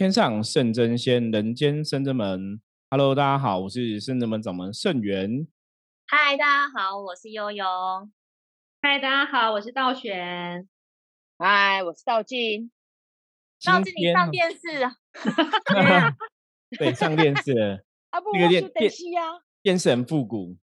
天上圣真仙，人间圣真门。Hello，大家好，我是圣真门掌门圣元。嗨，大家好，我是悠悠。嗨，大家好，我是道玄。嗨，我是道静。道静，你上电视？对，上电视了。啊不，个电电视啊，电视很复古。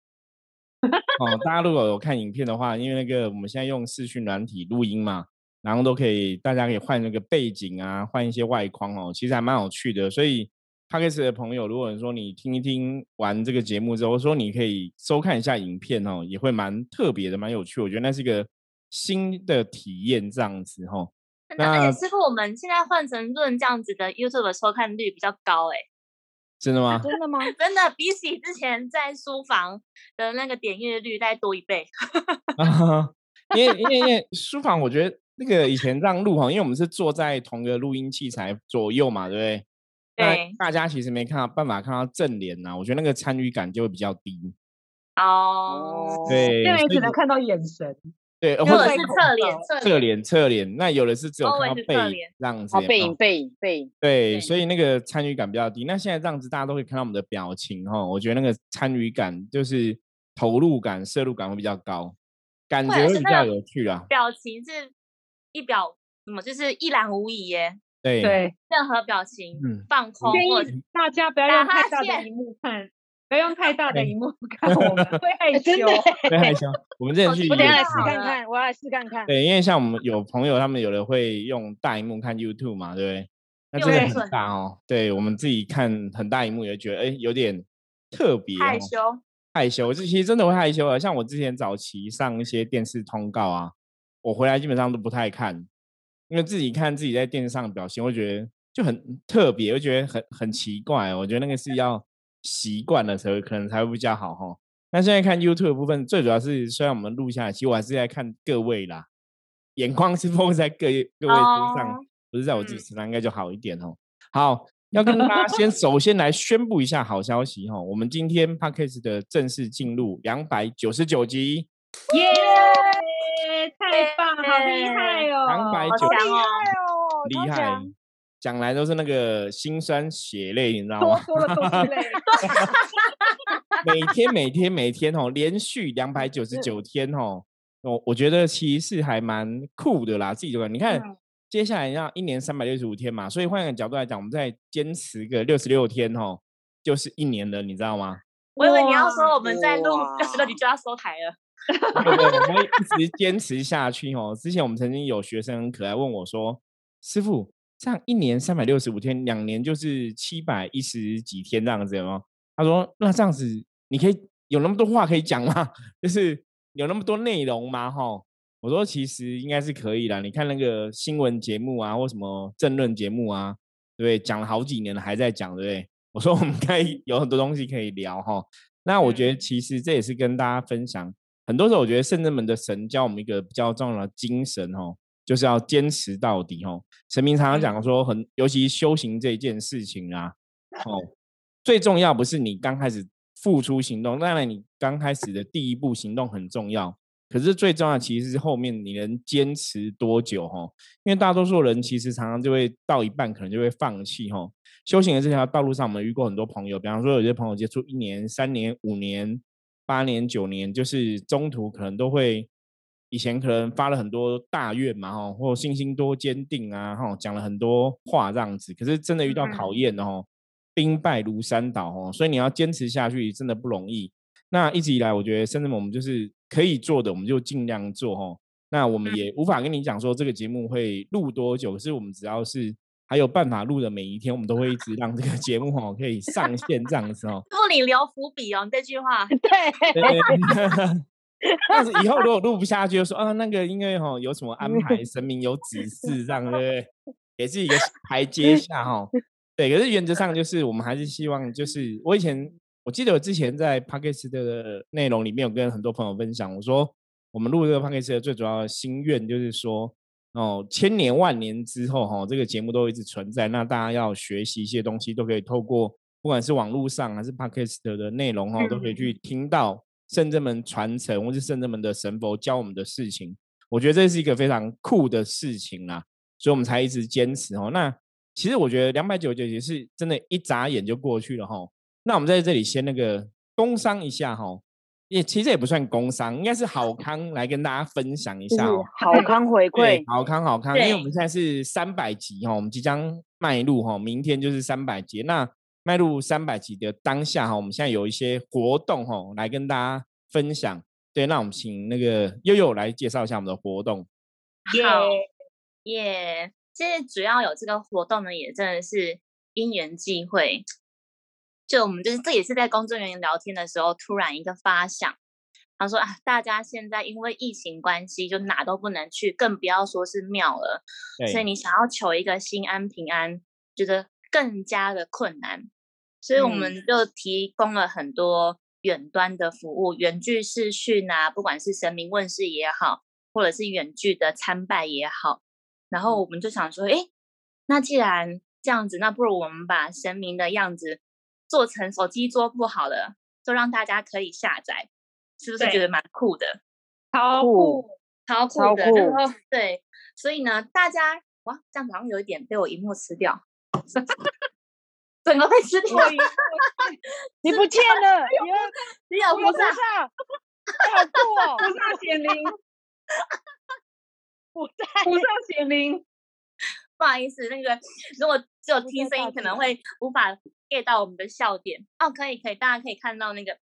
哦，大家如果有看影片的话，因为那个我们现在用视讯软体录音嘛。然后都可以，大家可以换那个背景啊，换一些外框哦，其实还蛮有趣的。所以 p a k e s 的朋友，如果说你听一听完这个节目之后，说你可以收看一下影片哦，也会蛮特别的，蛮有趣。我觉得那是一个新的体验，这样子哈。那师傅，我们现在换成论这样子的 YouTube 的收看率比较高哎，真的吗？真的吗？真的，比起之前在书房的那个点阅率再多一倍。因为因为因为书房，我觉得。那个以前让路哈，因为我们是坐在同个录音器材左右嘛，对不对？对。大家其实没看到办法看到正脸呐，我觉得那个参与感就会比较低。哦。对。因为只能看到眼神。对，或者是侧脸，侧脸，侧脸。那有的是只有看到背这样子。背影，背影，背影。对，所以那个参与感比较低。那现在这样子，大家都可以看到我们的表情哈，我觉得那个参与感就是投入感、摄入感会比较高，感觉会比较有趣啊。表情是。一表什么就是一览无遗耶，对对，任何表情放空，建议大家不要用太大的荧幕看，不要用太大的荧幕看，我们会 害羞，会害羞。我们这前去，我等下来试看看，我要来试看看。对，因为像我们有朋友，他们有的会用大荧幕看 YouTube 嘛，对不对？那真的很大哦。对我们自己看很大荧幕，也觉得哎有点特别害羞，害羞。这其实真的会害羞啊。像我之前早期上一些电视通告啊。我回来基本上都不太看，因为自己看自己在电视上的表现，我觉得就很特别，我觉得很很奇怪。我觉得那个是要习惯的时候，可能才会比较好哈。那现在看 YouTube 的部分，最主要是虽然我们录下来，其实我还是在看各位啦，眼眶是放在各各位身上，不是在我自己身上，应该就好一点哦。好，要跟大家先 首先来宣布一下好消息哈，我们今天 Podcast 的正式进入两百九十九集，耶！太棒，好厉害哦！两百九，厉害哦，厉害！讲来都是那个心酸血泪，你知道吗？多了都是泪。每天每天每天哦，连续两百九十九天哦，我我觉得其实是还蛮酷的啦，自己觉得。你看，接下来要一年三百六十五天嘛，所以换一个角度来讲，我们再坚持个六十六天哦，就是一年了，你知道吗？我以为你要说我们在录六十六你就要收台了。对对，我们一直坚持下去哦。之前我们曾经有学生很可爱问我说：“师傅，这样一年三百六十五天，两年就是七百一十几天这样子吗？”他说：“那这样子你可以有那么多话可以讲吗？就是有那么多内容吗？”哈，我说：“其实应该是可以的。你看那个新闻节目啊，或什么政论节目啊，对不对？讲了好几年了，还在讲，对不对？” 我说：“我们可以有很多东西可以聊哈。”那我觉得其实这也是跟大家分享。很多时候，我觉得圣人们的神教我们一个比较重要的精神哦，就是要坚持到底哦。神明常常讲说，很尤其修行这件事情啊，哦，最重要不是你刚开始付出行动，当然你刚开始的第一步行动很重要，可是最重要其实是后面你能坚持多久哈。因为大多数人其实常常就会到一半可能就会放弃哈。修行的这条道路上，我们遇过很多朋友，比方说有些朋友接触一年、三年、五年。八年九年，就是中途可能都会，以前可能发了很多大愿嘛，哈，或信心多坚定啊，哈，讲了很多话这样子。可是真的遇到考验哦，兵败如山倒哦，所以你要坚持下去真的不容易。那一直以来，我觉得甚至我们就是可以做的，我们就尽量做哦。那我们也无法跟你讲说这个节目会录多久，可是我们只要是。还有办法录的每一天，我们都会一直让这个 节目哦可以上线这样子哦。祝你留伏笔哦，这句话。对。但是以后如果录不下去，就说啊那个因为哈有什么安排，神明有指示这样，对不对？也是一个台阶下哈。对，可是原则上就是我们还是希望，就是我以前我记得我之前在 p a c k a g e 的内容里面有跟很多朋友分享，我说我们录这个 p a c k a g e 的最主要的心愿就是说。哦，千年万年之后，哈，这个节目都一直存在。那大家要学习一些东西，都可以透过不管是网络上还是 podcast 的内容，哈，都可以去听到圣人们传承或是圣人们的神佛教我们的事情。我觉得这是一个非常酷的事情啦，所以我们才一直坚持哦。那其实我觉得两百九十九集是真的，一眨眼就过去了哈。那我们在这里先那个工商一下哈，也其实也不算工商，应该是好康来跟大家分享一下哦。好康回 馈，好康好康，因为我们现在是三百集哈，我们即将迈入哈，明天就是三百集。那迈入三百集的当下哈，我们现在有一些活动哈，来跟大家分享。对，那我们请那个悠悠来介绍一下我们的活动。好，耶。其实主要有这个活动呢，也真的是因缘际会。就我们就是这也是在工作人员聊天的时候，突然一个发想，他说啊，大家现在因为疫情关系，就哪都不能去，更不要说是庙了。所以你想要求一个心安平安，觉得更加的困难。所以我们就提供了很多远端的服务，远距视讯啊，不管是神明问世也好，或者是远距的参拜也好。然后我们就想说，哎，那既然这样子，那不如我们把神明的样子做成手机桌布好了，就让大家可以下载，是不是觉得蛮酷的？超酷，超酷的。然后对，所以呢，大家哇，这样好像有一点被我荧幕吃掉，整个被吃掉，你不见了，你 有菩萨，好酷哦，菩萨显灵。不在，不上显灵，不好意思，那个如果只有听声音，可能会无法 get 到我们的笑点。哦，可以，可以，大家可以看到那个，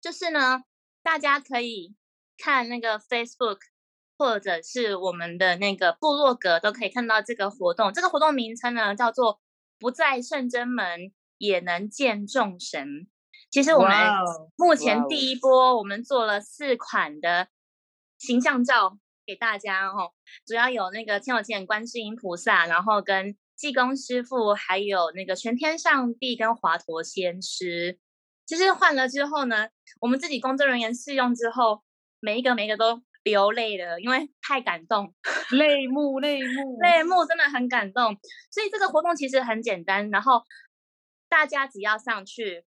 就是呢，大家可以看那个 Facebook 或者是我们的那个部落格，都可以看到这个活动。这个活动名称呢，叫做“不在圣真门也能见众神”。其实我们目前第一波，我们做了四款的形象照。给大家哦，主要有那个天有天观世音菩萨，然后跟济公师傅，还有那个全天上帝跟华佗仙师。其实换了之后呢，我们自己工作人员试用之后，每一个每一个都流泪了，因为太感动，泪目泪目泪目，真的很感动。所以这个活动其实很简单，然后大家只要上去，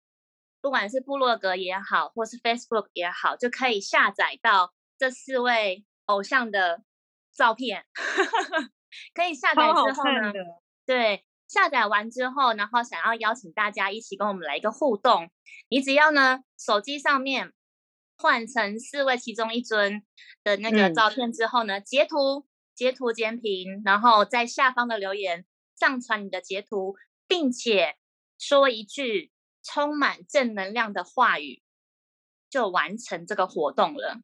不管是部落格也好，或是 Facebook 也好，就可以下载到这四位。偶像的照片 可以下载之后呢？对，下载完之后，然后想要邀请大家一起跟我们来一个互动，你只要呢手机上面换成四位其中一尊的那个照片之后呢，截图截图截屏，然后在下方的留言上传你的截图，并且说一句充满正能量的话语，就完成这个活动了。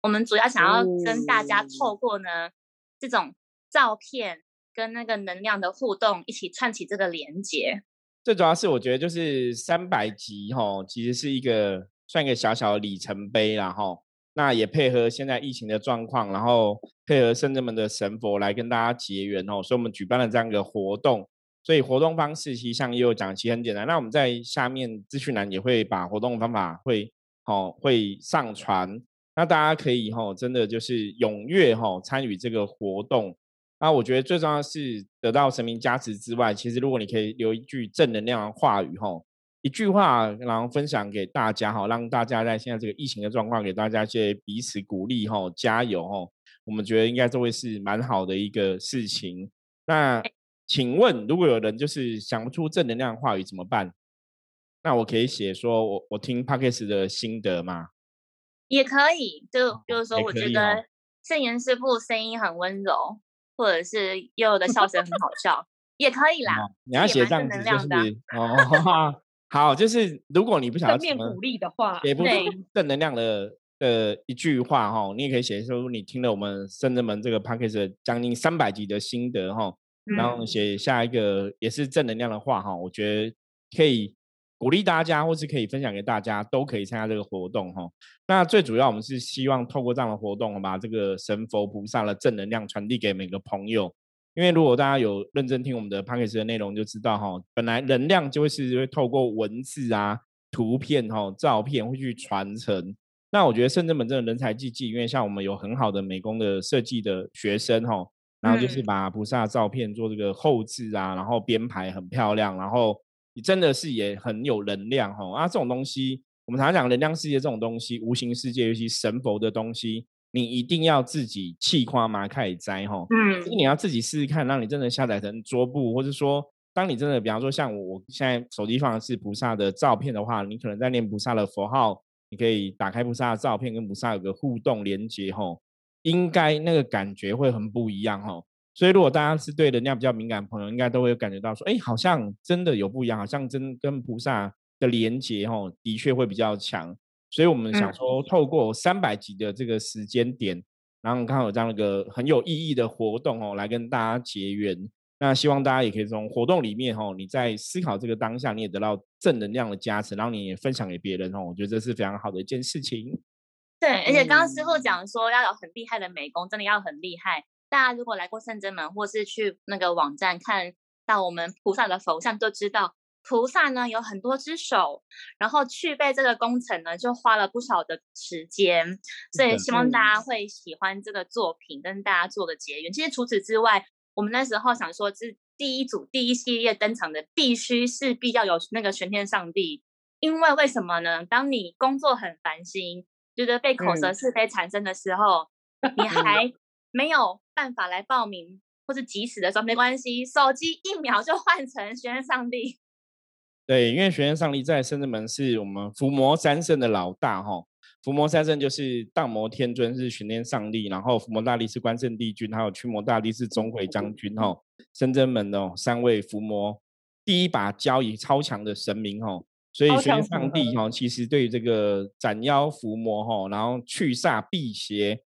我们主要想要跟大家透过呢这种照片跟那个能量的互动，一起串起这个连接。最主要是我觉得就是三百集哈，其实是一个算一个小小的里程碑然后那也配合现在疫情的状况，然后配合圣人们的神佛来跟大家结缘哦，所以我们举办了这样一个活动。所以活动方式其实上也有讲，其实很简单。那我们在下面资讯栏也会把活动方法会哦会上传。那大家可以哈，真的就是踊跃哈参与这个活动。那我觉得最重要是得到神明加持之外，其实如果你可以留一句正能量的话语哈，一句话然后分享给大家哈，让大家在现在这个疫情的状况，给大家一些彼此鼓励吼，加油吼。我们觉得应该都会是蛮好的一个事情。那请问，如果有人就是想不出正能量话语怎么办？那我可以写说我我听 p a c k e s 的心得吗？也可以，就就是说，我觉得圣言师傅声音很温柔，或者是悠悠的笑声很好笑，也可以啦。你要写这样子就是哦，好，就是如果你不想要正面鼓励的话，也不是正能量的呃一句话哈，你也可以写出你听了我们圣人门这个 p a c k a g e 将近三百集的心得哈，然后写下一个也是正能量的话哈，我觉得可以。鼓励大家，或是可以分享给大家，都可以参加这个活动哈。那最主要，我们是希望透过这样的活动，把这个神佛菩萨的正能量传递给每个朋友。因为如果大家有认真听我们的 p a c k a g e 的内容，就知道哈，本来能量就会是会透过文字啊、图片哈、照片会去传承。那我觉得圣真门真的人才济济，因为像我们有很好的美工的设计的学生哈，然后就是把菩萨照片做这个后置啊，然后编排很漂亮，然后。你真的是也很有能量哈啊！这种东西，我们常常讲能量世界这种东西，无形世界，尤其神佛的东西，你一定要自己气夸嘛开始摘哈。嗯就是你要自己试试看，让你真的下载成桌布，或者说，当你真的，比方说像我我现在手机放的是菩萨的照片的话，你可能在念菩萨的佛号，你可以打开菩萨的照片，跟菩萨有个互动连接吼，应该那个感觉会很不一样吼。所以如果大家是对能量比较敏感的朋友，应该都会感觉到说，哎，好像真的有不一样，好像真跟菩萨的连接哦，的确会比较强。所以我们想嗯说，透过三百集的这个时间点，然后刚好有这样一个很有意义的活动哦，来跟大家结缘。那希望大家也可以从活动里面哦，你在思考这个当下，你也得到正能量的加持，然后你也分享给别人哦。我觉得这是非常好的一件事情。对，而且刚刚师傅嗯讲说要有很厉害的美工，真的要很厉害。大家如果来过圣真门，或是去那个网站看到我们菩萨的佛像，就知道菩萨呢有很多只手，然后去背这个工程呢就花了不少的时间，所以希望大嗯家会喜欢这个作品，跟大家做个结缘。其实除此之外，我们那时候想说，这第一组第一系列登场的必须势必要有那个玄天上帝，因为为什么呢？当你工作很烦心，觉得被口舌嗯是非缠身的时候，你还没有办法来报名或是急死的时候，没关系，手机一秒就换成玄天上帝。对，因为玄天上帝在深圳门是我们伏魔三圣的老大哈。伏魔三圣就是荡魔天尊是玄天上帝，然后伏魔大力是关圣帝君，还有驱魔大力是钟馗将军哈。圣真门哦，三位伏魔第一把交椅超强的神明哈。所以玄天上帝哈，其实对于这个斩妖伏魔哈，然后去煞辟邪，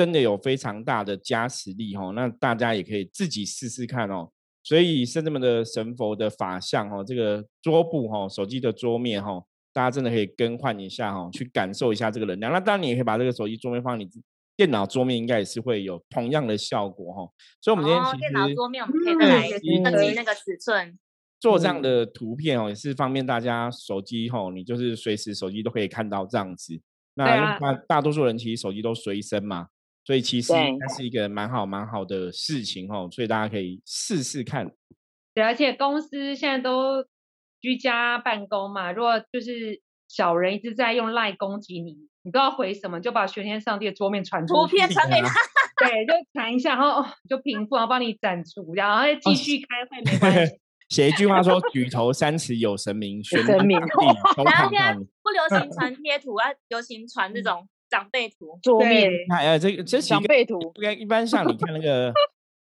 真的有非常大的加持力哦。那大家也可以自己试试看哦。所以圣真门的神佛的法像哦，这个桌布哈、手机的桌面哈、大家真的可以更换一下哈、去感受一下这个能量。那当然你也可以把这个手机桌面放你电脑桌面，应该也是会有同样的效果哈、所以我们今天电脑桌面我们可以嗯再来嗯升级那个尺寸。嗯做这样的图片哦，也是方便大家手机吼，你就是随时手机都可以看到这样子。那因为啊大大多数人其实手机都随身嘛，所以其实它是一个蛮好蛮好的事情哦，所以大家可以试试看。对，而且公司现在都居家办公嘛，如果就是小人一直在用赖攻击你，你不知道回什么，就把玄天上帝的桌面传出图去，片传给他，对，就传一下，然后哦就平复，然后帮你斩除，然后再继续开会没关系。写一句话说：“举头三尺有神明，玄天然后 现在。不流行传贴图，啊，流行传这种长辈图。桌面对”那呃，这个这长辈图，不该一般像你看那个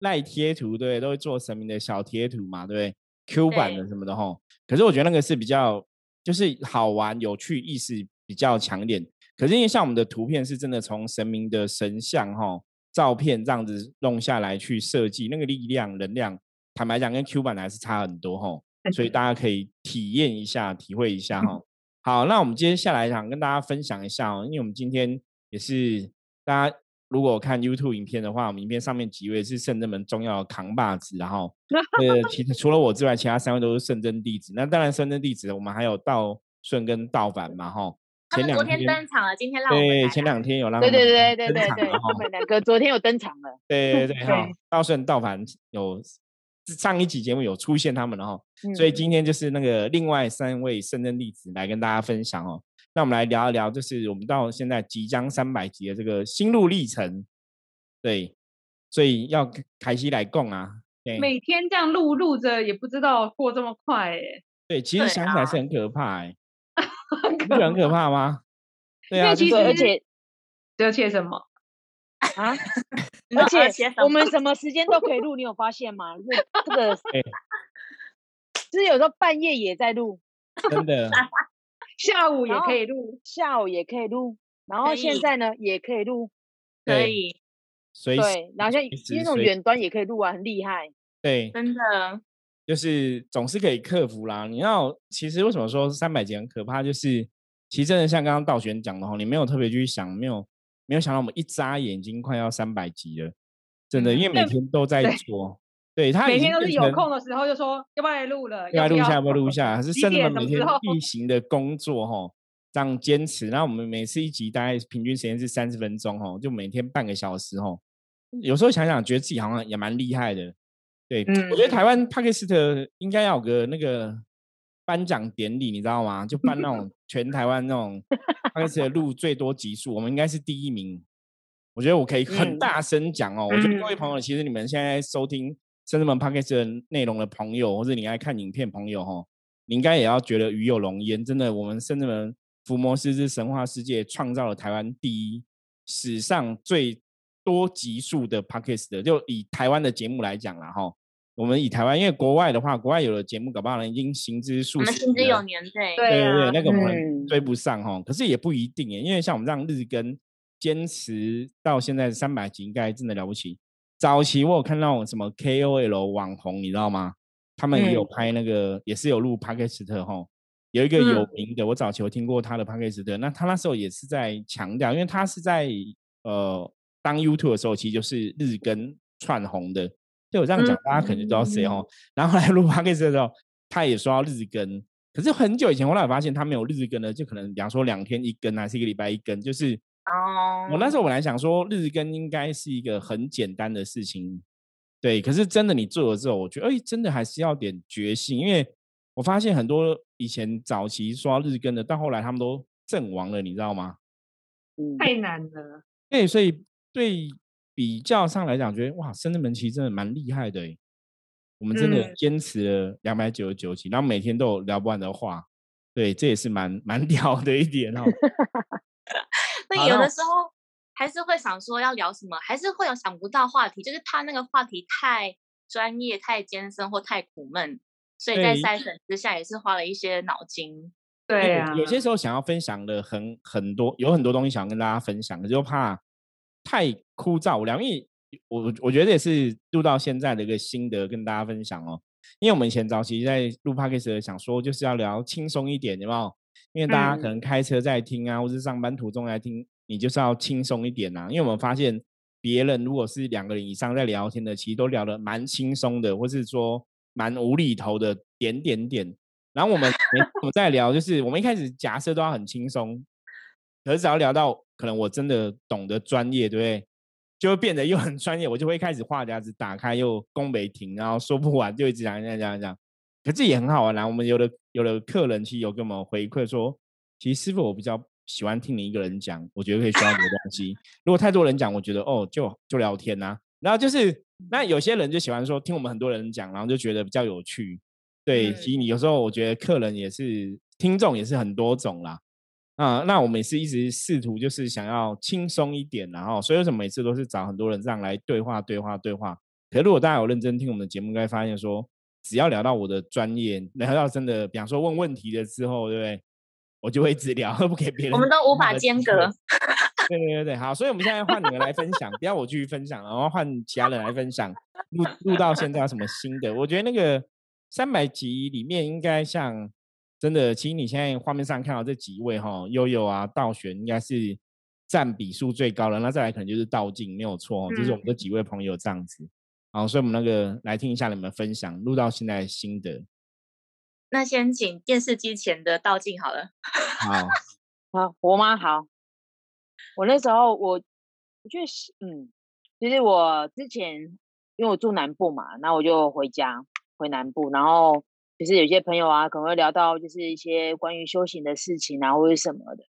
赖贴图，对，都会做神明的小贴图嘛，对不对？Q 版的什么的吼。可是我觉得那个是比较就是好玩、有趣、意识比较强一点。可是因为像我们的图片是真的从神明的神像哈、照片这样子弄下来去设计，那个力量、能量，坦白讲跟 Q 版的还是差很多哈、所以大家可以体验一下、体会一下哈、好，那我们接下来想跟大家分享一下哦，因为我们今天也是大家如果看 YouTube 影片的话，我们影片上面几位是圣真门重要的扛把子，然后呃，其实除了我之外，其他三位都是圣真弟子。那当然，圣真弟子我们还有道顺跟道凡嘛，哈。前两他们昨天登场了，今天让我对，前两天有让对对对对对对，他们两个昨天有登场了，对对对 哈，道顺道凡有上一集节目有出现他们了哈，所以嗯今天就是那个另外三位圣真弟子来跟大家分享哦。那我们来聊一聊，就是我们到现在即将三百集的这个心路历程。对，所以要凯西来供啊。对每天这样录录着，也不知道过这么快哎，对，其实想起来啊是很可怕哎、很你不很可怕吗？对啊，其就是实而且而且什么？啊，而且我们什么时间都可以录，你有发现吗？这这个，就是有时候半夜也在录，真的 下午也可以录，下午也可以录，然后现在呢也可以录，可对以，随时对，然后像那种远端也可以录啊，很厉害。对，真的，就是总是可以克服啦。你要其实为什么说三百集很可怕？就是其实真的像刚刚道玄讲的哈，你没有特别去想，没有没有想到我们一眨眼已经快要三百集了，真的，因为每天都在对做，对他每天都是有空的时候就说要不要来录了，要不要录一下，要不要录一下？是几真的每天例行的工作哈，这样坚持。然后我们每次一集大概平均时间是三十分钟哦，就每天半个小时哦。有时候想想，觉得自己好像也蛮厉害的。对，我觉得嗯台湾帕克斯特应该要有个那个颁奖典礼，你知道吗？就颁那种全台湾那种帕克斯特录最多集数，我们应该是第一名。我觉得我可以很嗯大声讲哦。我觉得各位嗯朋友，其实你们现在收听深圳门 Podcast 的内容的朋友，或者你爱看影片朋友哈，你应该也要觉得鱼有龙焉。真的，我们深圳门伏魔师之神话世界创造了台湾第一史上最多集数的 Podcast 的，就以台湾的节目来讲啦哈。我们以台湾，因为国外的话，国外有的节目搞不好人已经行之数我行之有年，对，对对那个我们嗯追不上哈、可是也不一定耶，因为像我们这样日更坚持到现在三百集，应该真的了不起。早期我有看到什么 KOL 网红，你知道吗？他们也有嗯拍那个，也是有录 p a k i s t 哈。有一个有嗯名的，我早期有听过他的 p a k i s t 那他那时候也是在强调，因为他是在呃当 YouTube 的时候，其实就是日更串红的。对我这样讲，大家可能就知道谁哦。然后后来录 i s t 的时候，他也说要日更，可是很久以前，后来我发现他没有日更的，就可能比方说两天一更，还是一个礼拜一更。就是哦，我那时候本来想说日更应该是一个很简单的事情，对。可是真的你做了之后，我觉得哎，真的还是要点决心，因为我发现很多以前早期说要日更的，到后来他们都阵亡了，你知道吗？嗯，太难了。对，所以对比较上来讲，觉得哇，深圳门其实真的蛮厉害的诶。我们真的嗯坚持了两百九十九期，然后每天都有聊不完的话，对，这也是蛮蛮 屌的一点哦。那有的时候还是会想说要聊什么，还是会有想不到话题，就是怕那个话题太专业、太艰深或太苦闷，所以在对筛选之下也是花了一些脑筋。对啊，有些时候想要分享的很很多，有很多东西想跟大家分享，可是又怕太枯燥无聊。因为我我觉得也是录到现在的一个心得跟大家分享哦。因为我们以前早期在录 podcast 想说就是要聊轻松一点，有没有？因为大家可能开车在听啊，或是上班途中来听，你就是要轻松一点啊。因为我们发现别人如果是两个人以上在聊天的，其实都聊得蛮轻松的，或是说蛮无厘头的点点点。然后我们我们在聊，就是我们一开始假设都要很轻松，可是只要聊到可能我真的懂得专业，对不对？就会变得又很专业，我就会开始话匣子打开又攻没停，然后说不完就一直讲讲讲讲。可这也很好玩啦。我们有的有的客人其实有跟我们回馈说，其实师傅我比较喜欢听你一个人讲，我觉得可以学到很多东西。如果太多人讲，我觉得哦就就聊天呐、然后就是那有些人就喜欢说听我们很多人讲，然后就觉得比较有趣。对，嗯其实你有时候我觉得客人也是听众也是很多种啦。啊，那我们也是一直试图就是想要轻松一点，然后所以为什么每次都是找很多人这样来对话、对话、对话？可是如果大家有认真听我们的节目，应该发现说，只要聊到我的专业，聊到真的，比方说问问题的之后，对不对？我就会一直聊，不给别人。我们都无法间隔。对对对对，好，所以我们现在换你们来分享，不要我继续分享，然后换其他人来分享。录录到现在有什么新的？我觉得那个三百集里面应该像真的，其实你现在画面上看到这几位哈，悠悠啊、道玄应该是占比数最高的，那再来可能就是道静，没有错、哦，就是我们这几位朋友这样子。好，所以我们那个来听一下你们分享录到现在的心得。那先请电视机前的道静好了。好，好，我吗？好，我那时候我我觉得是，嗯，其实我之前因为我住南部嘛，然后我就回家回南部，然后就是有些朋友啊可能会聊到就是一些关于修行的事情啊或者什么的，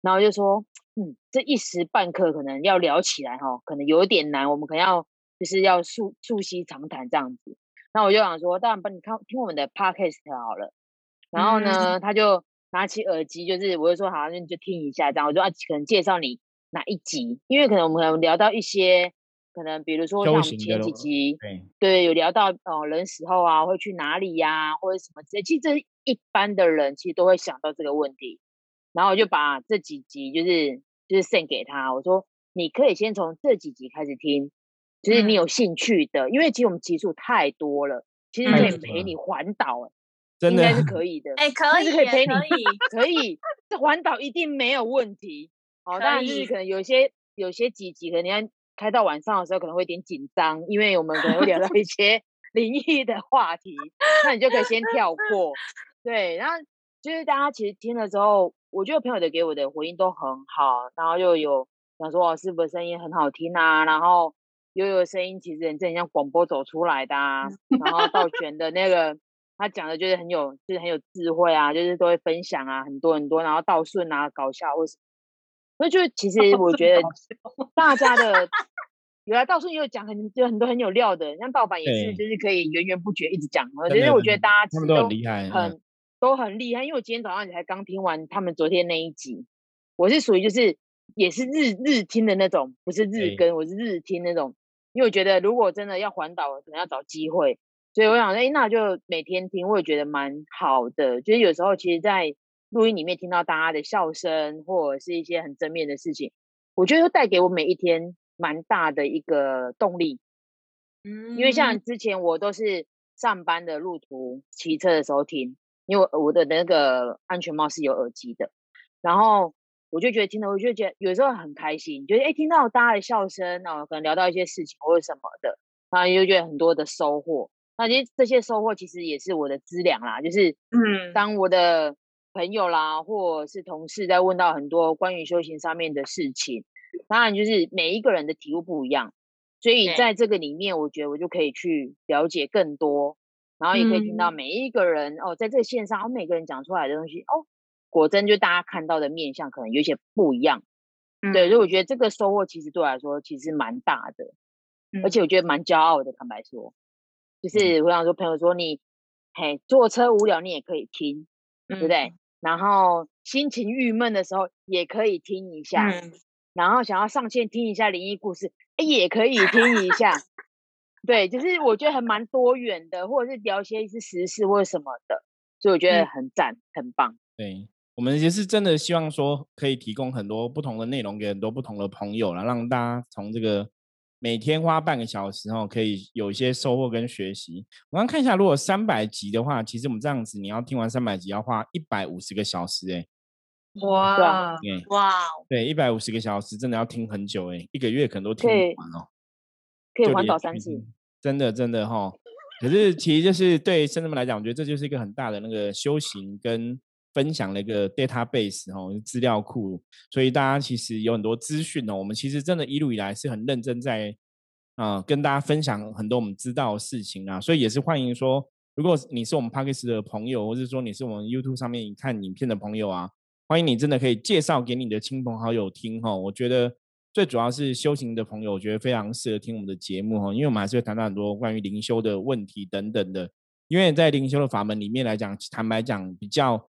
然后就说，嗯，这一时半刻可能要聊起来哈，可能有点难，我们可能要就是要促促膝长谈这样子。那我就想说，当然帮你看听我们的 podcast 好了。然后呢，他就拿起耳机，就是我就说好，那你就听一下这样。我就啊，可能介绍你哪一集，因为可能我们可能聊到一些，可能比如说像我们前几集，对，对，有聊到哦人死后啊会去哪里呀、或者什么之类。其实这一般的人其实都会想到这个问题。然后我就把这几集就是就是 send 给他，我说你可以先从这几集开始听，就是你嗯有兴趣的，因为其实我们集数太多了，其实可以陪你环岛、欸，真的应该是可以的。哎，可以是可以陪你可以。可以，这环岛一定没有问题。好，可当然就是可能有些有些几集可能你要开到晚上的时候可能会有点紧张，因为我们可能会聊到一些 灵异的话题，那你就可以先跳过。对，然后就是大家其实听了之后，我觉得朋友的给我的回应都很好，然后又有想说哦，师傅的声音很好听啊，然后悠悠的声音其实很正像广播走出来的啊，然后道玄的那个他讲的就是很有就是很有智慧啊，就是都会分享啊很多很多，然后道顺啊搞笑或是，所以就其实我觉得大家的，原来到时候也有讲很有很多很有料的，像盗版也是，就是可以源源不绝一直讲。其实我觉得大家他们都很厉害，很都很厉害。因为我今天早上才刚听完他们昨天那一集，我是属于就是也是日日听的那种，不是日更，我是日听那种。因为我觉得如果真的要环岛，可能要找机会，所以我想，哎，那就每天听，我也觉得蛮好的。就是有时候其实，在录音里面听到大家的笑声，或者是一些很正面的事情，我觉得会带给我每一天蛮大的一个动力。嗯，因为像之前我都是上班的路途骑车的时候听，因为我的那个安全帽是有耳机的，然后我就觉得听了，我就觉得有时候很开心，觉得哎听到大家的笑声哦，可能聊到一些事情或者什么的，然后就觉得很多的收获。那其实这些收获其实也是我的资粮啦，就是嗯，当我的。朋友啦，或者是同事在问到很多关于修行上面的事情，当然就是每一个人的体悟不一样，所以在这个里面，我觉得我就可以去了解更多，然后也可以听到每一个人哦，在这个线上，每个人讲出来的东西哦，果真就大家看到的面相可能有些不一样，对，所以我觉得这个收获其实对我来说其实蛮大的，而且我觉得蛮骄傲的，坦白说，就是我想说朋友说你嘿坐车无聊你也可以听，对不对？然后心情郁闷的时候也可以听一下，然后想要上线听一下灵异故事，也可以听一下。对，就是我觉得还蛮多元的，或者是聊一些是时事或者什么的，所以我觉得很赞，很棒。对我们也是真的希望说可以提供很多不同的内容给很多不同的朋友了，让大家从这个。每天花半个小时哦，可以有一些收获跟学习。我刚看一下，如果三百集的话，其实我们这样子，你要听完三百集要花一百五十个小时哎。哇！哇！对，一百五十个小时真的要听很久哎，一个月可能都听不完哦。可以环岛三次。真的真的哈，可是其实就是对生人们来讲，我觉得这就是一个很大的那个修行跟。分享的一个 database 哦，资料库，所以大家其实有很多资讯哦。我们其实真的一路以来是很认真在啊跟大家分享很多我们知道的事情啊，所以也是欢迎说，如果你是我们 p a c k e s 的朋友，或者说你是我们 YouTube 上面看影片的朋友啊，欢迎你真的可以介绍给你的亲朋好友听哈。我觉得最主要是修行的朋友，我觉得非常适合听我们的节目哈，因为我们还是会谈到很多关于灵修的问题等等的。因为在灵修的法门里面来讲，坦白讲比较。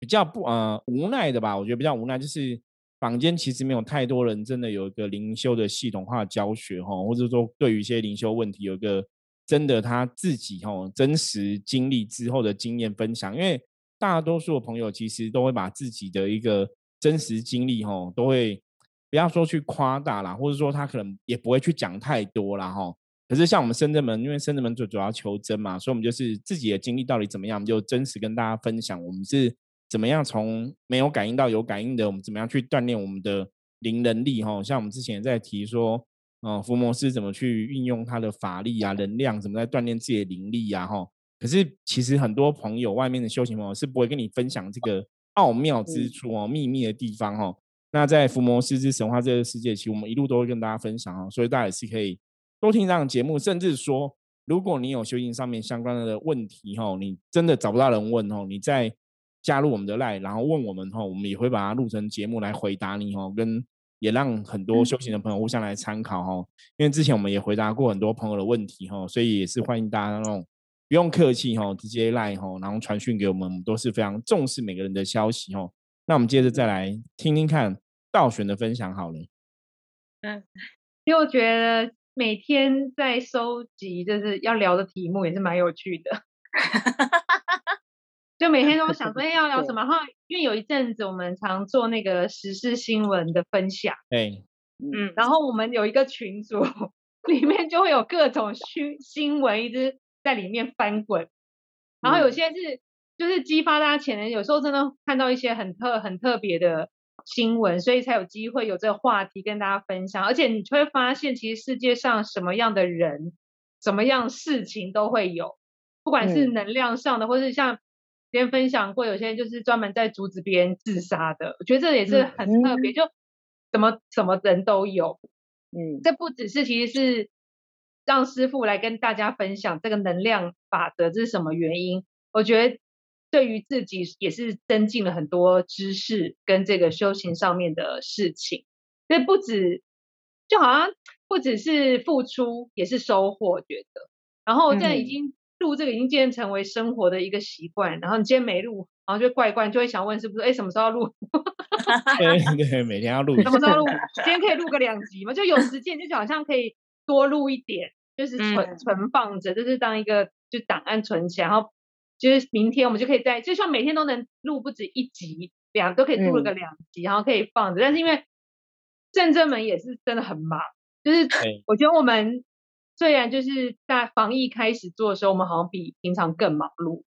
比较不呃无奈的吧，我觉得比较无奈，就是坊间其实没有太多人真的有一个灵修的系统化教学哈，或者说对于一些灵修问题有一个真的他自己哈真实经历之后的经验分享，因为大多数的朋友其实都会把自己的一个真实经历哈都会不要说去夸大啦，或者说他可能也不会去讲太多啦哈。可是像我们深圳门，因为深圳门最主要求真嘛，所以我们就是自己的经历到底怎么样，我们就真实跟大家分享，我们是。怎么样从没有感应到有感应的？我们怎么样去锻炼我们的灵能力？哈，像我们之前在提说，嗯，伏魔师怎么去运用他的法力啊、能量，怎么在锻炼自己的灵力呀？哈，可是其实很多朋友，外面的修行朋友是不会跟你分享这个奥妙之处哦、秘密的地方哦。那在伏魔师之神话这个世界，其实我们一路都会跟大家分享哦，所以大家也是可以多听这样的节目，甚至说，如果你有修行上面相关的问题哦，你真的找不到人问哦，你再。加入我们的 line，然后问我们哦，我们也会把它录成节目来回答你哦，跟也让很多修行的朋友互相来参考哈。因为之前我们也回答过很多朋友的问题哦，所以也是欢迎大家那种不用客气哈，直接 line 哈，然后传讯给我们，我们都是非常重视每个人的消息哈。那我们接着再来听听看道玄的分享好了。嗯，因为我觉得每天在收集就是要聊的题目也是蛮有趣的。就每天都想说要聊什么，然后因为有一阵子我们常做那个时事新闻的分享，对，嗯，然后我们有一个群组，里面就会有各种新新闻一直在里面翻滚，然后有些是就是激发大家潜能，有时候真的看到一些很特很特别的新闻，所以才有机会有这个话题跟大家分享，而且你就会发现，其实世界上什么样的人，什么样事情都会有，不管是能量上的，或是像。别人分享过，有些人就是专门在阻止别人自杀的。我觉得这也是很特别，就什么什么人都有。嗯，这不只是，其实是让师傅来跟大家分享这个能量法则，这是什么原因？我觉得对于自己也是增进了很多知识跟这个修行上面的事情，所以不止就好像不只是付出，也是收获，觉得。然后现在已经录这个已经渐渐成为生活的一个习惯，然后你今天没录，然后就怪怪，就会想问是不是？哎，什么时候要录？对对，每天要录。什么时候录？今天可以录个两集吗？就有时间，就好像可以多录一点，就是存存放着，就是当一个就档案存起来，然后就是明天我们就可以在，就像每天都能录不止一集，两都可以录了个两集，然后可以放着。但是因为正正们也是真的很忙，就是我觉得我们虽然就是在防疫开始做的时候，我们好像比平常更忙碌，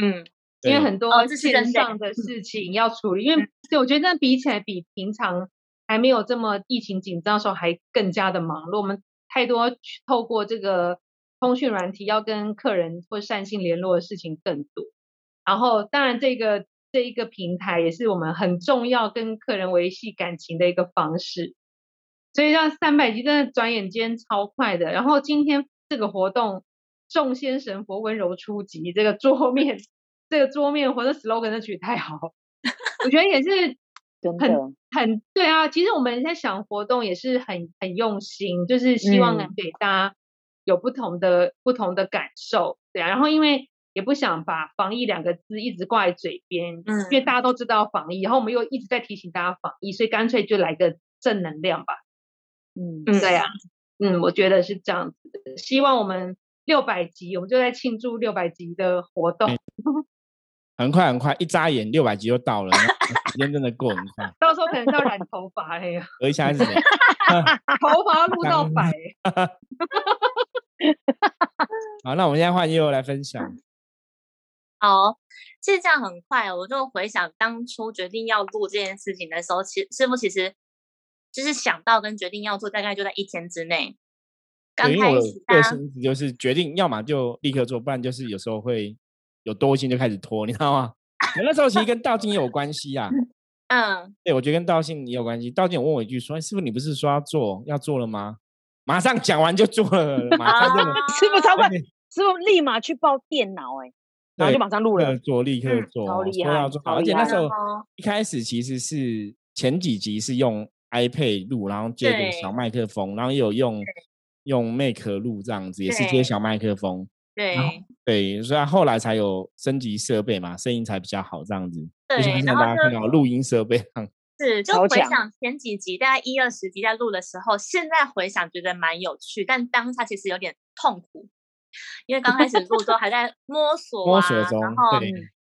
嗯。因为很多线上的事情要处理，因为对我觉得比起来，比平常还没有这么疫情紧张的时候还更加的忙碌。我们太多透过这个通讯软体要跟客人或善信联络的事情更多。然后，当然这个这一个平台也是我们很重要跟客人维系感情的一个方式。所以，像三百集真的转眼间超快的。然后今天这个活动，众仙神佛温柔出击，这个桌面。这个桌面或者 slogan 的曲太好，我觉得也是很很对啊。其实我们在想活动也是很很用心，就是希望能给大家有不同的不同的感受，对啊。然后因为也不想把防疫两个字一直挂在嘴边，嗯，因为大家都知道防疫，然后我们又一直在提醒大家防疫，所以干脆就来个正能量吧。嗯，对啊，嗯，我觉得是这样子。希望我们六百集，我们就在庆祝六百集的活动。很快很快，一眨眼六百集就到了，时间真的过很快。到时候可能要染头发哎呀，隔一下子 头发要录到白。好，那我们现在换悠悠来分享。好，其实这样很快，我就回想当初决定要录这件事情的时候，其师傅其实就是想到跟决定要做，大概就在一天之内。刚开始，个性就是决定，要么就立刻做，不然就是有时候会。有多心就开始拖，你知道吗？那时候其实跟道静也有关系啊。嗯，对，我觉得跟道静也有关系。道静问我一句说：“师傅，你不是说要做要做了吗？”马上讲完就做了，马上就。师傅超快，师傅立马去报电脑，哎，然后就马上录了，做立刻做，超厉害，而且那时候一开始其实是前几集是用 iPad 录，然后接个小麦克风，然后有用用 Mac 录这样子，也是接小麦克风。对。对，所以后来才有升级设备嘛，声音才比较好这样子。对，然后大家看到录音设备，是就回想前几集，大概一二十集在录的时候，现在回想觉得蛮有趣，但当下其实有点痛苦，因为刚开始录都还在摸索摸索中，然后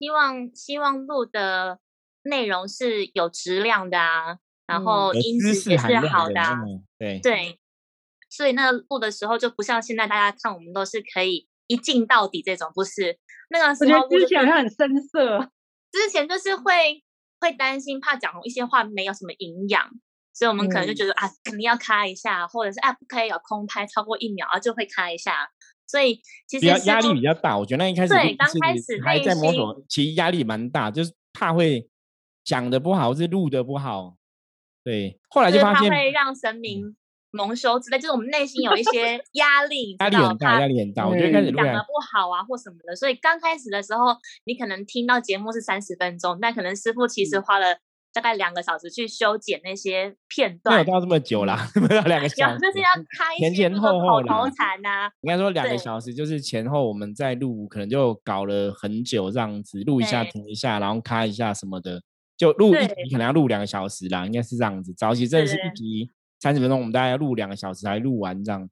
希望希望录的内容是有质量的啊，然后音质也是好的，对。对，所以那录的时候就不像现在大家看我们都是可以。一镜到底这种不是那个时候，之前很生涩。之前就是会会担心，怕讲一些话没有什么营养，所以我们可能就觉得啊，肯定要开一下，或者是啊，不可以有空拍超过一秒啊，就会开一下。所以其实压力比较大。我觉得那一开始对刚开始还在摸索，其实压力蛮大，就是怕会讲的不好，或是录的不好。对，后来就发现会让神明。蒙羞之类，就是我们内心有一些 压力，压力很大，压力很大。我觉得开始讲的不好啊，或什么的，所以刚开始的时候，你可能听到节目是三十分钟，但可能师傅其实花了大概两个小时去修剪那些片段。没有到这么久啦，没有两个 小时，就是要开前前后后口头禅呐。应该说两个小时，就是前后我们在录，可能就搞了很久这样子，录一下停一下，然后开一下什么的，就录一集可能要录两个小时啦，应该是这样子。早期真的是一集。三十分钟，我们大概要录两个小时才录完这样。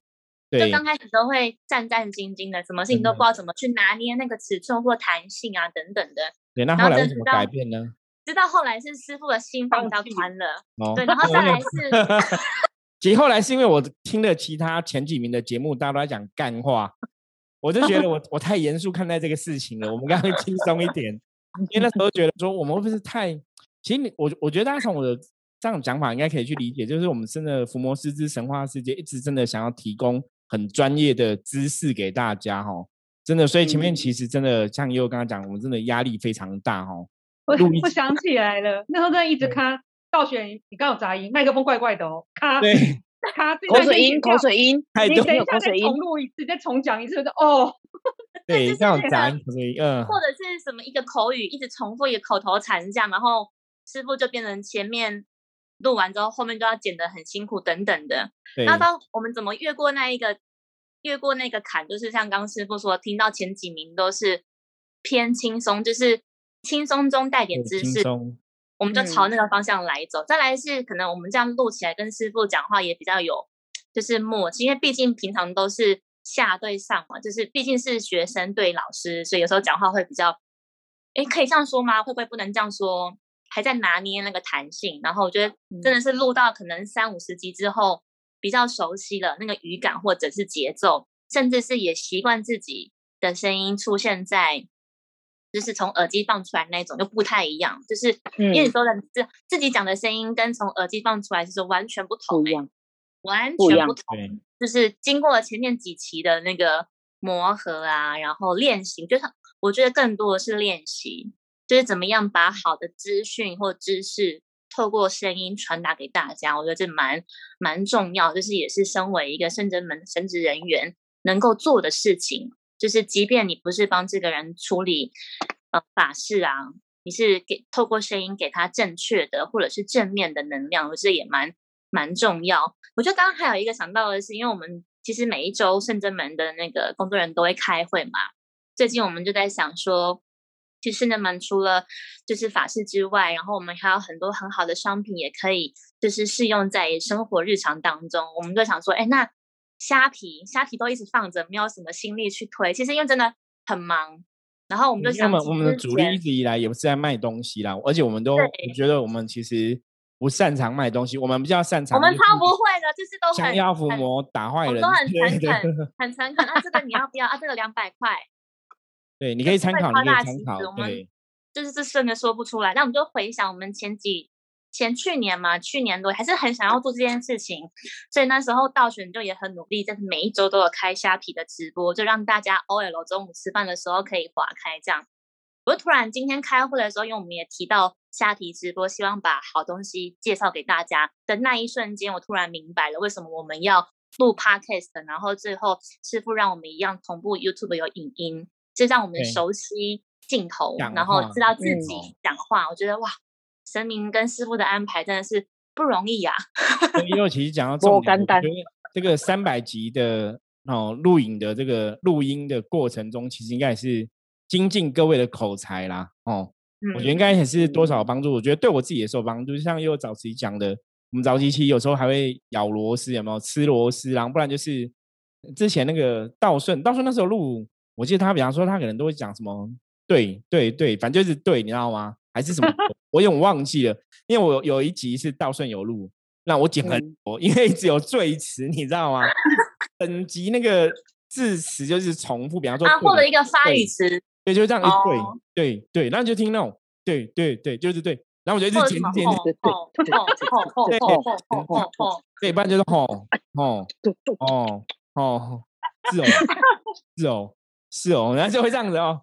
对，就刚开始都会战战兢兢的，什么事情都不知道怎么去拿捏那个尺寸或弹性啊等等的。对，那后来为什么改变呢？直到后来是师傅的心放较宽了。哦。对，然后再来是，其实后来是因为我听了其他前几名的节目，大家都在讲干话，我就觉得我我太严肃看待这个事情了。我们刚刚 轻松一点，因为那时候觉得说我们会不会是太……其实你我我觉得大家从我的。这样讲法应该可以去理解，就是我们真的福摩斯之神话世界一直真的想要提供很专业的知识给大家哈，真的，所以前面其实真的像悠悠刚刚讲，我们真的压力非常大哈。我我想起来了，那时候在一直卡倒选，你刚有杂音，麦克风怪怪的哦，卡对卡口水音口水音，你等一下再重录一次，再重讲一次，就哦。对，就是这样那个杂音口水音，嗯，或者是什么一个口语一直重复一个口头禅这样，然后师傅就变成前面录完之后，后面就要剪得很辛苦等等的。那当我们怎么越过那一个越过那个坎，就是像刚师傅说，听到前几名都是偏轻松，就是轻松中带点知识，我们就朝嗯那个方向来走。再来是可能我们这样录起来跟师傅讲话也比较有就是默契，因为毕竟平常都是下对上嘛，就是毕竟是学生对老师，所以有时候讲话会比较，哎，可以这样说吗？会不会不能这样说？还在拿捏那个弹性。然后我觉得真的是录到可能三五十集之后，比较熟悉了那个语感或者是节奏，甚至是也习惯自己的声音出现在。就是从耳机放出来那种就不太一样，就是因为你嗯说的自自己讲的声音跟从耳机放出来就是完全不同、欸，不一样，完全不同。对，就是经过了前面几期的那个磨合啊，然后练习，就是我觉得更多的是练习，就是怎么样把好的资讯或知识透过声音传达给大家，我觉得这蛮蛮重要，就是也是身为一个圣真门神职人员能够做的事情，就是即便你不是帮这个人处理呃法事啊，你是给透过声音给他正确的或者是正面的能量，我觉得也蛮蛮重要。我觉得刚刚还有一个想到的是，因为我们其实每一周圣真门的那个工作人员都会开会嘛，最近我们就在想说，其实圣真门除了就是法式之外，然后我们还有很多很好的商品也可以就是适用在生活日常当中。我们就想说，哎，那虾皮虾皮都一直放着，没有什么心力去推。其实因为真的很忙，然后我们就因为我们想我们的主力一直以来也不是在卖东西啦，而且我们都我觉得我们其实不擅长卖东西，我们比较擅长我们超不会的，就是都很降妖伏魔、打坏人都很。诚恳，很诚恳。啊，这个你要不要？啊，这个两百块，对，你可以参考。我。们对，就是这真的说不出来。那我们就回想我们前几前去年嘛，去年都还是很想要做这件事情，所以那时候道玄就也很努力，在每一周都有开虾皮的直播，就让大家 OL 中午吃饭的时候可以划开这样。我就突然今天开会的时候，因为我们也提到虾皮直播，希望把好东西介绍给大家的那一瞬间，我突然明白了为什么我们要录 podcast，然后最后师傅让我们一样同步 YouTube 有影音，就让我们熟悉镜头，然后知道自嗯己讲话。我觉得哇，神明跟师傅的安排真的是不容易呀、对因为其实讲到不重点，简单我觉得这个三百集的哦录影的这个录音的过程中，其实应该也是精进各位的口才啦。哦，我觉得应嗯，该也是多少有帮助。我觉得对我自己也是有帮助。就像又早期讲的，我们早期期有时候还会咬螺丝，有没有吃螺丝？然后不然就是之前那个道顺，道顺那时候录，我记得他比方说他可能都会讲什么对对对，反正就是对，你知道吗？还是什么？我有点忘记了，因为我有有一集是道顺有路，那我剪很嗯多，因为只有最词，你知道吗？整集那个字词就是重复，比方说啊，对或者一个发对语词，对，就这样一对、哦对对，然后就听那种对对对，就是对，然后我就一直剪剪剪，吼吼吼吼吼对吼吼吼吼吼，对，一般就是吼吼对对哦哦，是哦是哦是哦，然后就会这样子哦。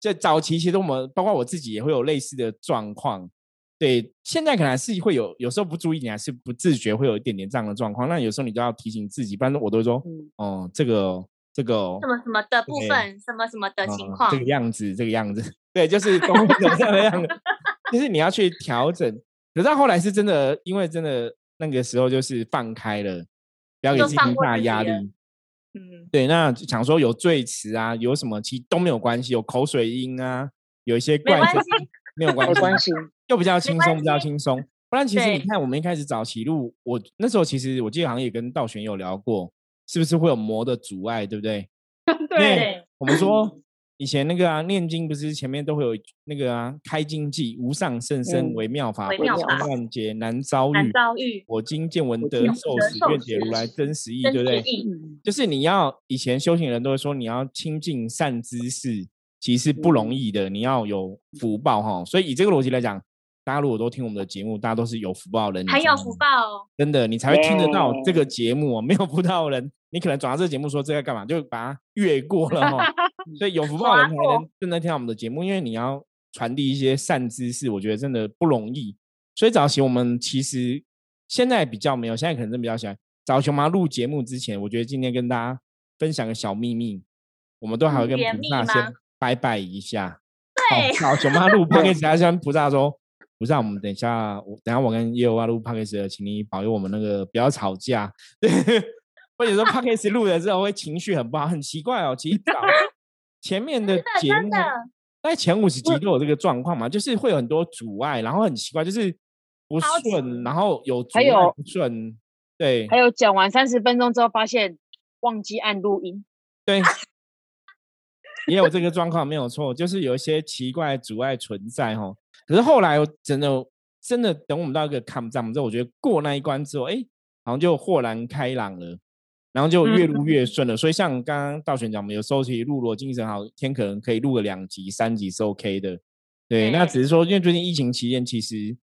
就早期其实我们包括我自己也会有类似的状况，对，现在可能还是会有，有时候不注意，你还是不自觉会有一点点这样的状况。那有时候你都要提醒自己，不然我都会说，嗯哦，这个哦这个哦什么什么的部分，什么什么的情哦况这，个样子，这个样子，对，就是公会怎么这么样的，就是你要去调整。可是到后来是真的，因为真的那个时候就是放开了，不要给自己太放过自己大压力了。嗯，对，那想说有醉词啊，有什么其实都没有关系，有口水音啊，有一些怪声音，没有关系，没关系，又比较轻松，比较系轻松。不然。其实你看，我们一开始早期录，我那时候其实我记得好像也跟道玄有聊过，是不是会有魔的阻碍，对不对？因对，我们说以前那个啊，念经不是前面都会有那个啊，开经记，无上甚深嗯微妙法，微不妙法万劫难遭难遇。遭遇，我今见闻得受使，得受愿解如使来真实义，真对不对就是你要以前修行人都会说，你要亲近善知识，其实不容嗯易的，你要有福报哈。所以以这个逻辑来讲，大家如果都听我们的节目，大家都是有福报的人，你知道吗很有福报哦。真的，你才会听得到这耶个节目哦。没有福报的人，你可能转到这个节目说这个干嘛，就把它越过了哈。所以有福报的人才划能正在听我们的节目，因为你要传递一些善知识，我觉得真的不容易。所以早期我们其实现在比较没有，现在可能真的比较喜欢。早期我们要录节目之前，我觉得今天跟大家分享个小秘密。我们都还会跟菩萨先拜拜一下。对，好，熊妈录 p o d c a 还跟菩萨说，菩萨，我们等一下，我等一下我跟耶和华录 p o d c a 请你保佑我们那个不要吵架。对，或者说 p o d c a 录了之后会情绪很不好，很奇怪哦。其实早前面的节目，真的，大概前五十集都有这个状况嘛，就是会有很多阻碍，然后很奇怪，就是不顺，然后有阻碍还有不顺，对还有讲完三十分钟之后，发现忘记按录音，对，也有这个状况没有错，就是有一些奇怪的阻碍存在哈。可是后来我真的真的等我们到一个 come down 之后，我觉得过那一关之后，哎，好像就豁然开朗了，然后就越录越顺了。所以像刚刚道玄讲，我们有时候其实录如果精神好，天可能可以录个两集、三集是 OK 的。对，那只是说，因为最近疫情期间，其实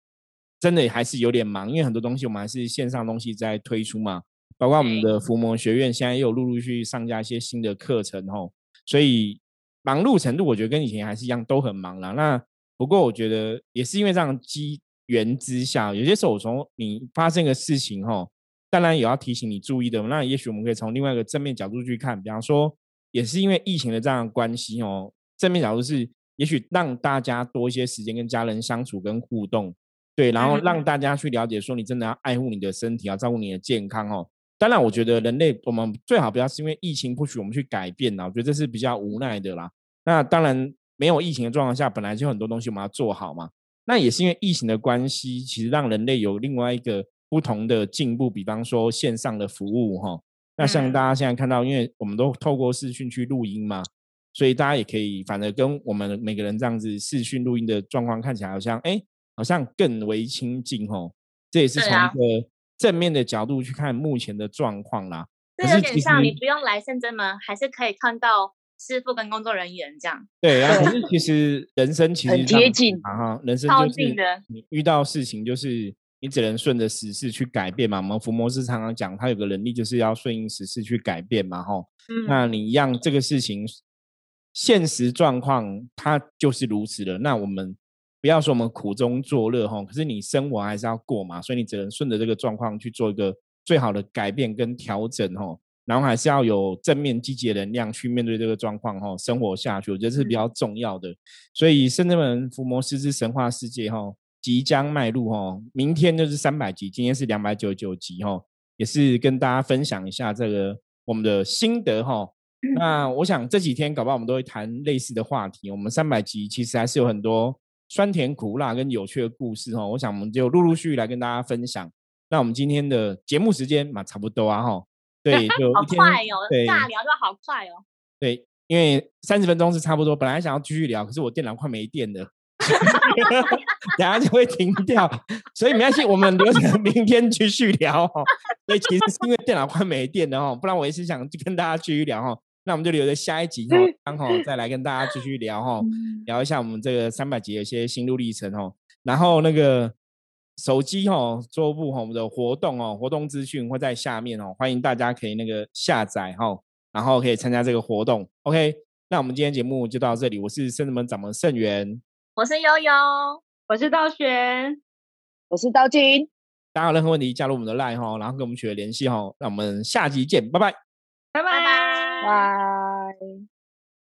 真的还是有点忙，因为很多东西我们还是线上东西在推出嘛，包括我们的伏魔学院现在又有陆陆续续上架一些新的课程吼，所以忙碌程度我觉得跟以前还是一样都很忙啦。那不过我觉得也是因为这样机缘之下，有些时候从你发生一个事情吼，当然也要提醒你注意的。那也许我们可以从另外一个正面角度去看，比方说，也是因为疫情的这样的关系哦，正面角度是也许让大家多一些时间跟家人相处跟互动，对，然后让嗯大家去了解说你真的要爱护你的身体，要照顾你的健康哦。当然，我觉得人类我们最好不要是因为疫情不许我们去改变啦，我觉得这是比较无奈的啦。那当然，没有疫情的状况下，本来就很多东西我们要做好嘛。那也是因为疫情的关系，其实让人类有另外一个不同的进步，比方说线上的服务哈。那像嗯大家现在看到，因为我们都透过视讯去录音嘛，所以大家也可以反而跟我们每个人这样子视讯录音的状况看起来好像哎，好像更为亲近哦。这也是从一个正面的角度去看目前的状况啦。这有点像你不用来深圳门，还是可以看到师傅跟工作人员这样，对啊，可是 其实人生其实很贴近啊，人生超就是近的你遇到事情就是你只能顺着时事去改变嘛。我们伏魔师常常讲，他有个能力就是要顺应时事去改变嘛吼。嗯，那你让这个事情现实状况它就是如此的，那我们不要说我们苦中作乐哈，可是你生活还是要过嘛，所以你只能顺着这个状况去做一个最好的改变跟调整吼，然后还是要有正面积极的能量去面对这个状况吼，生活下去，我觉得是比较重要的。所以圣真门伏魔师之神话世界哈，即将迈入哈，明天就是三百集，今天是两百九十九集哈，也是跟大家分享一下这个我们的心得哈。那我想这几天搞不好我们都会谈类似的话题。我们三百集其实还是有很多酸甜苦辣跟有趣的故事哈。我想我们就陆陆续续来跟大家分享。那我们今天的节目时间嘛，差不多啊哈。对，就好快哦，对尬聊就好快哦。对，因为三十分钟是差不多。本来想要继续聊，可是我电脑快没电了，等下就会停掉，所以没关系，我们留着明天继续聊哦。所以其实是因为电脑快没电了哦，不然我也是想跟大家继续聊哦。那我们就留着下一集哦，刚好再来跟大家继续聊哦，聊一下我们这个三百集的一些心路历程哦。然后那个手机哦，桌布哦，我们的活动哦，活动资讯会在下面哦，欢迎大家可以那个下载哦，然后可以参加这个活动。OK，那我们今天节目就到这里，我是圣人门掌门盛元，我是悠悠，我是道玄。我是道金。大家有任何问题加入我们的 line 哈，然后跟我们取得联系哈，那我们下集见，拜拜。拜拜拜。拜。